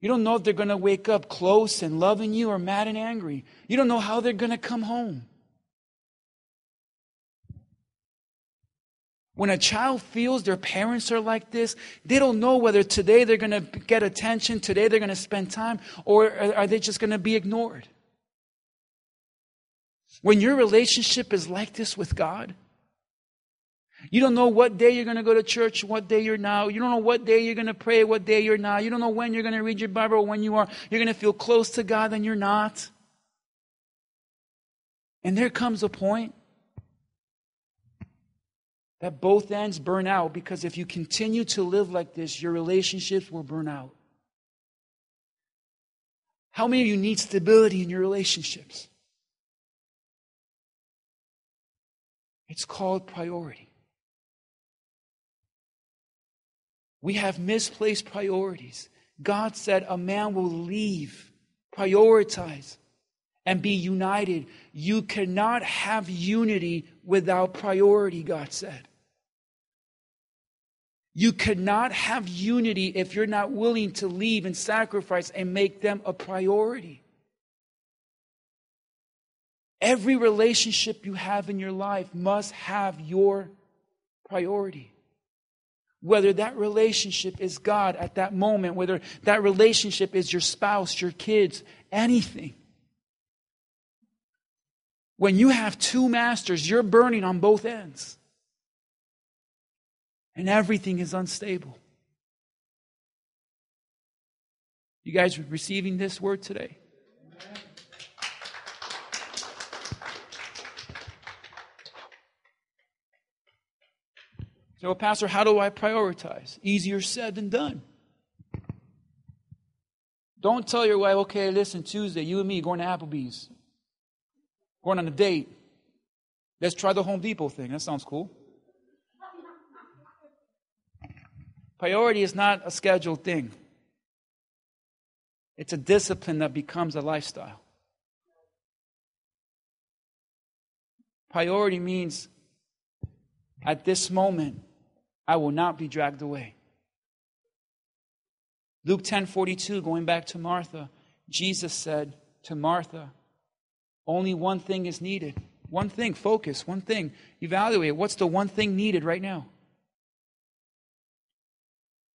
You don't know if they're going to wake up close and loving you or mad and angry. You don't know how they're going to come home. When a child feels their parents are like this, they don't know whether today they're going to get attention, today they're going to spend time, or are they just going to be ignored? When your relationship is like this with God, you don't know what day you're going to go to church, what day you're now. You don't know what day you're going to pray, what day you're not. You don't know when you're going to read your Bible when you are. You're going to feel close to God, and you're not. And there comes a point that both ends burn out because if you continue to live like this, your relationships will burn out. How many of you need stability in your relationships? It's called priority. We have misplaced priorities. God said a man will leave, prioritize, and be united. You cannot have unity without priority, God said. You cannot have unity if you're not willing to leave and sacrifice and make them a priority. Every relationship you have in your life must have your priority whether that relationship is God at that moment, whether that relationship is your spouse, your kids, anything. When you have two masters, you're burning on both ends. And everything is unstable. You guys receiving this word today? So, well, Pastor, how do I prioritize? Easier said than done. Don't tell your wife, okay, listen, Tuesday, you and me going to Applebee's, going on a date. Let's try the Home Depot thing. That sounds cool. Priority is not a scheduled thing, it's a discipline that becomes a lifestyle. Priority means at this moment, I will not be dragged away. Luke 10 42, going back to Martha, Jesus said to Martha, Only one thing is needed. One thing, focus, one thing. Evaluate what's the one thing needed right now.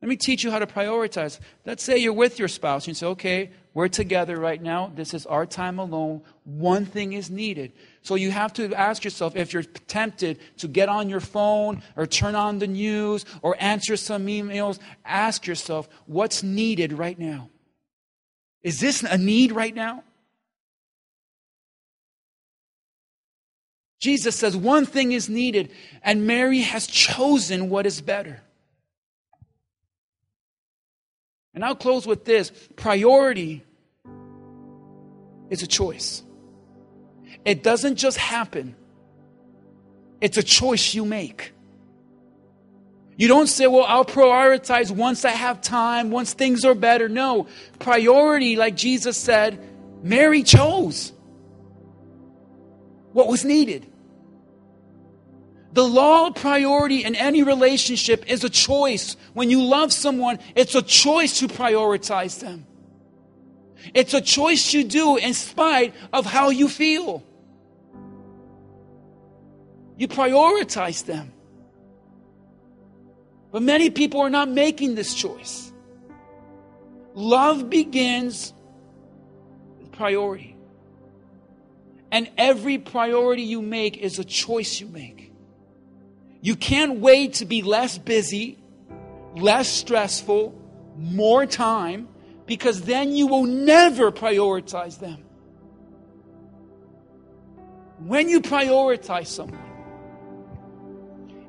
Let me teach you how to prioritize. Let's say you're with your spouse and you say, okay, we're together right now. This is our time alone. One thing is needed. So you have to ask yourself if you're tempted to get on your phone or turn on the news or answer some emails, ask yourself, what's needed right now? Is this a need right now? Jesus says one thing is needed, and Mary has chosen what is better. And I'll close with this priority is a choice. It doesn't just happen, it's a choice you make. You don't say, well, I'll prioritize once I have time, once things are better. No. Priority, like Jesus said, Mary chose what was needed. The law of priority in any relationship is a choice. When you love someone, it's a choice to prioritize them. It's a choice you do in spite of how you feel. You prioritize them. But many people are not making this choice. Love begins with priority. And every priority you make is a choice you make. You can't wait to be less busy, less stressful, more time, because then you will never prioritize them. When you prioritize someone,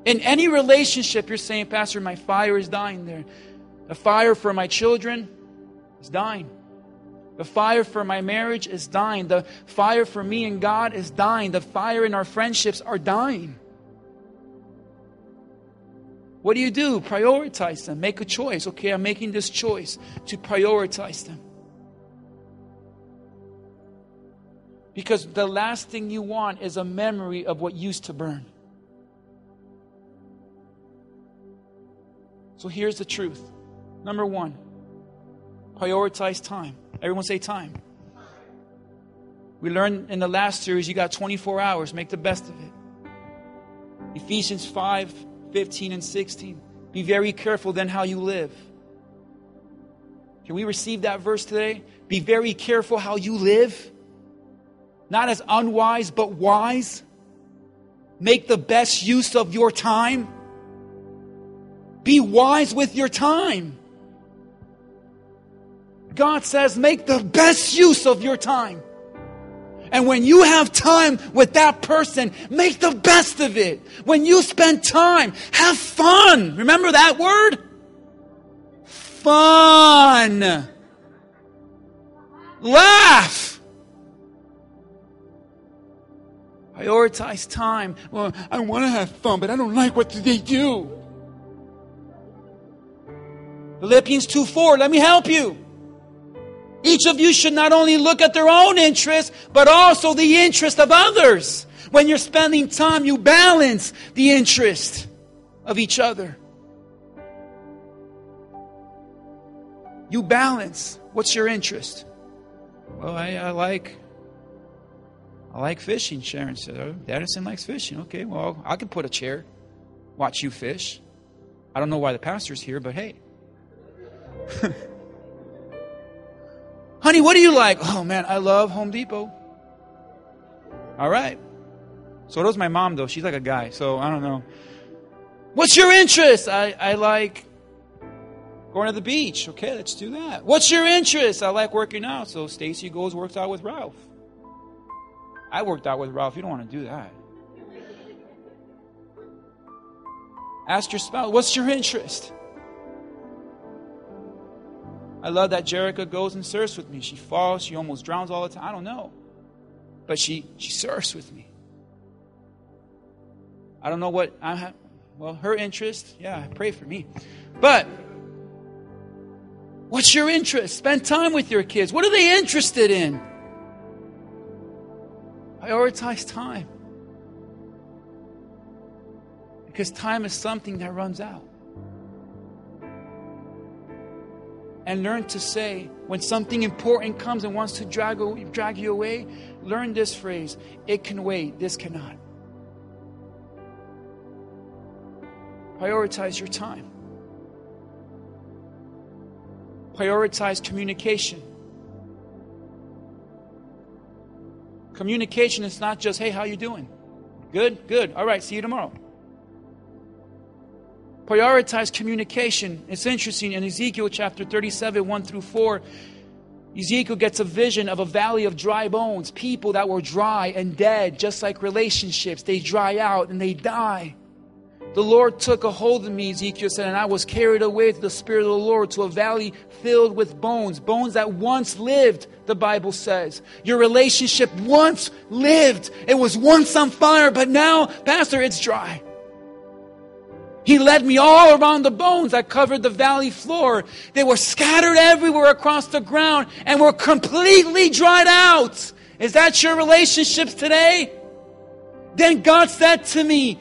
in any relationship, you're saying, Pastor, my fire is dying there. The fire for my children is dying. The fire for my marriage is dying. The fire for me and God is dying. The fire in our friendships are dying. What do you do? Prioritize them. Make a choice. Okay, I'm making this choice to prioritize them. Because the last thing you want is a memory of what used to burn. So here's the truth. Number one, prioritize time. Everyone say time. We learned in the last series you got 24 hours, make the best of it. Ephesians 5 15 and 16. Be very careful then how you live. Can we receive that verse today? Be very careful how you live. Not as unwise, but wise. Make the best use of your time. Be wise with your time. God says, make the best use of your time. And when you have time with that person, make the best of it. When you spend time, have fun. Remember that word? Fun. Laugh. Prioritize time. Well, I want to have fun, but I don't like what they do. Philippians 2 4, let me help you. Each of you should not only look at their own interests, but also the interest of others. When you're spending time, you balance the interest of each other. You balance. What's your interest? Well, I, I like I like fishing, Sharon said. Oh, Addison likes fishing. Okay, well, I can put a chair, watch you fish. I don't know why the pastor's here, but hey. Honey, what do you like? Oh man, I love Home Depot. All right. So does my mom, though. She's like a guy, so I don't know. What's your interest? I, I like going to the beach. Okay, let's do that. What's your interest? I like working out. So Stacy goes works out with Ralph. I worked out with Ralph. You don't want to do that. Ask your spouse, what's your interest? I love that Jerica goes and surfs with me. She falls, she almost drowns all the time. I don't know. But she, she surfs with me. I don't know what I have. Well, her interest, yeah, pray for me. But what's your interest? Spend time with your kids. What are they interested in? Prioritize time. Because time is something that runs out. And learn to say when something important comes and wants to drag, drag you away, learn this phrase it can wait, this cannot. Prioritize your time. Prioritize communication. Communication is not just, hey, how you doing? Good, good. All right, see you tomorrow. Prioritize communication. It's interesting in Ezekiel chapter 37, 1 through 4. Ezekiel gets a vision of a valley of dry bones, people that were dry and dead, just like relationships. They dry out and they die. The Lord took a hold of me, Ezekiel said, and I was carried away to the Spirit of the Lord to a valley filled with bones, bones that once lived, the Bible says. Your relationship once lived. It was once on fire, but now, Pastor, it's dry. He led me all around the bones that covered the valley floor. They were scattered everywhere across the ground and were completely dried out. Is that your relationships today? Then God said to me,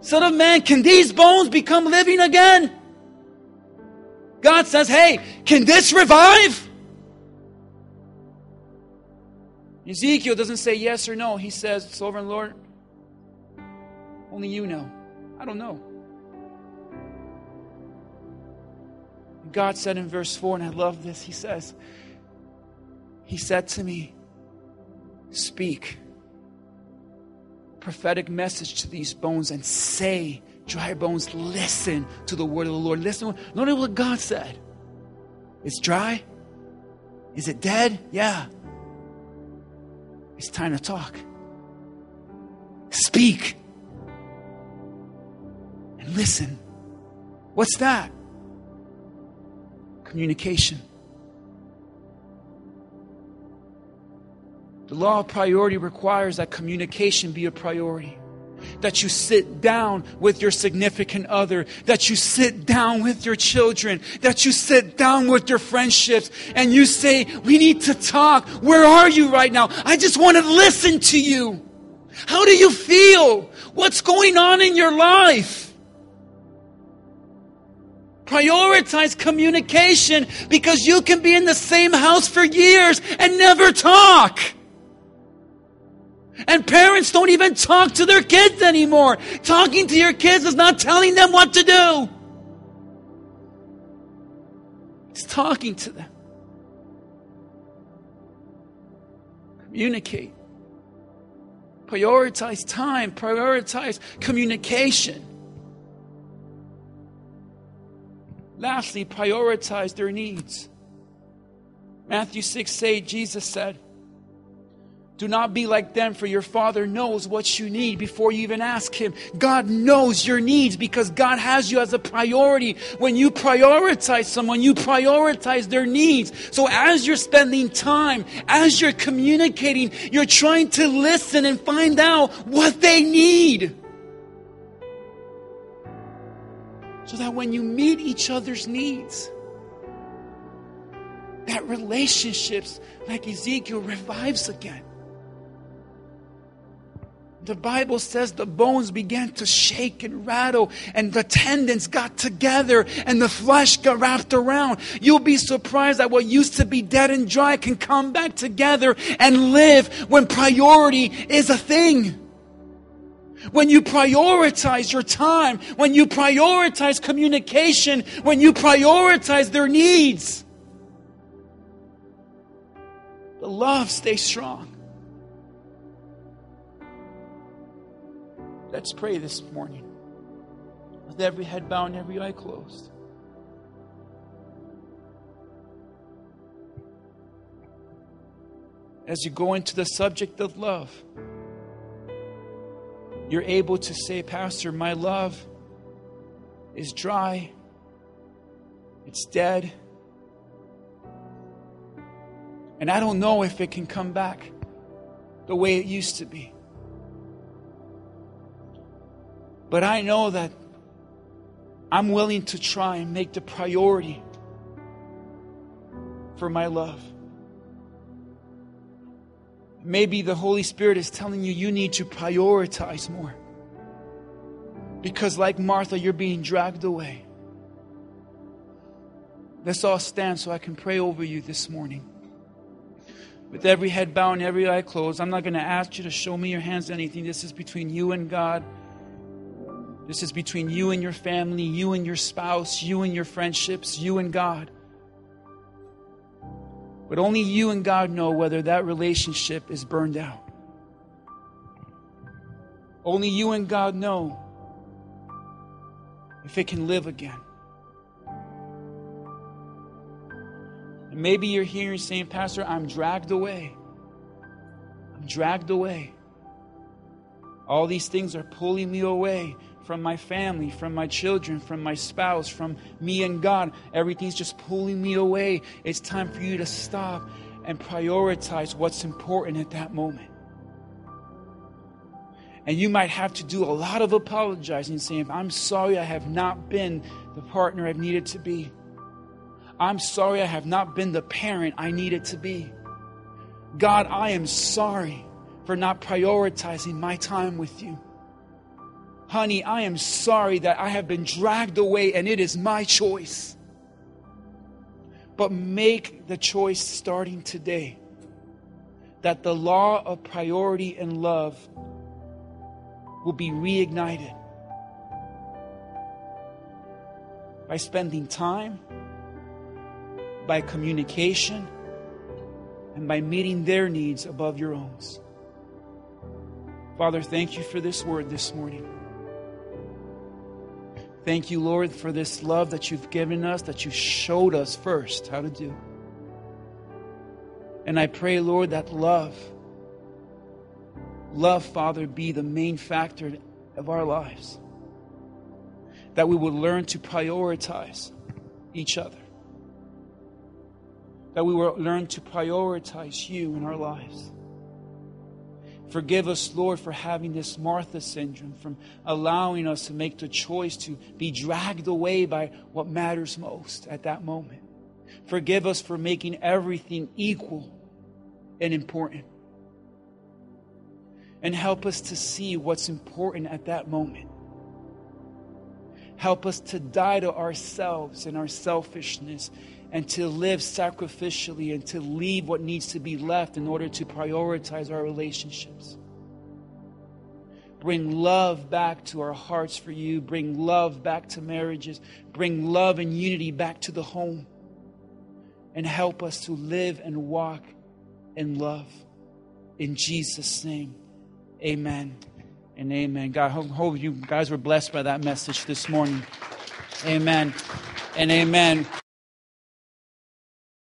Son of man, can these bones become living again? God says, Hey, can this revive? Ezekiel doesn't say yes or no. He says, Sovereign Lord, only you know. I don't know. God said in verse 4, and I love this, He says, He said to me, Speak prophetic message to these bones and say, dry bones, listen to the word of the Lord. Listen, notice what God said. It's dry. Is it dead? Yeah. It's time to talk. Speak. And listen. What's that? Communication. The law of priority requires that communication be a priority. That you sit down with your significant other, that you sit down with your children, that you sit down with your friendships, and you say, We need to talk. Where are you right now? I just want to listen to you. How do you feel? What's going on in your life? Prioritize communication because you can be in the same house for years and never talk. And parents don't even talk to their kids anymore. Talking to your kids is not telling them what to do. It's talking to them. Communicate. Prioritize time, prioritize communication. Lastly, prioritize their needs. Matthew 6 8, Jesus said, do not be like them, for your Father knows what you need before you even ask Him. God knows your needs because God has you as a priority. When you prioritize someone, you prioritize their needs. So as you're spending time, as you're communicating, you're trying to listen and find out what they need. So that when you meet each other's needs, that relationships, like Ezekiel, revives again the Bible says the bones began to shake and rattle, and the tendons got together, and the flesh got wrapped around. You'll be surprised that what used to be dead and dry can come back together and live when priority is a thing. When you prioritize your time, when you prioritize communication, when you prioritize their needs, the love stays strong. Let's pray this morning with every head bowed and every eye closed. As you go into the subject of love, you're able to say, Pastor, my love is dry, it's dead, and I don't know if it can come back the way it used to be. But I know that I'm willing to try and make the priority for my love. Maybe the Holy Spirit is telling you you need to prioritize more. Because, like Martha, you're being dragged away. Let's all stand so I can pray over you this morning. With every head bowed and every eye closed, I'm not going to ask you to show me your hands anything. This is between you and God. This is between you and your family, you and your spouse, you and your friendships, you and God. But only you and God know whether that relationship is burned out. Only you and God know if it can live again. And maybe you're and saying, Pastor, I'm dragged away. I'm dragged away. All these things are pulling me away from my family, from my children, from my spouse, from me and God. Everything's just pulling me away. It's time for you to stop and prioritize what's important at that moment. And you might have to do a lot of apologizing, saying, I'm sorry I have not been the partner I've needed to be. I'm sorry I have not been the parent I needed to be. God, I am sorry for not prioritizing my time with you. Honey, I am sorry that I have been dragged away and it is my choice. But make the choice starting today that the law of priority and love will be reignited by spending time, by communication, and by meeting their needs above your own. Father, thank you for this word this morning. Thank you, Lord, for this love that you've given us, that you showed us first how to do. And I pray, Lord, that love, love, Father, be the main factor of our lives. That we would learn to prioritize each other. That we will learn to prioritize you in our lives. Forgive us, Lord, for having this Martha syndrome, from allowing us to make the choice to be dragged away by what matters most at that moment. Forgive us for making everything equal and important. And help us to see what's important at that moment. Help us to die to ourselves and our selfishness and to live sacrificially and to leave what needs to be left in order to prioritize our relationships. Bring love back to our hearts for you. Bring love back to marriages. Bring love and unity back to the home. And help us to live and walk in love. In Jesus' name, amen and amen. God, hope you guys were blessed by that message this morning. Amen and amen.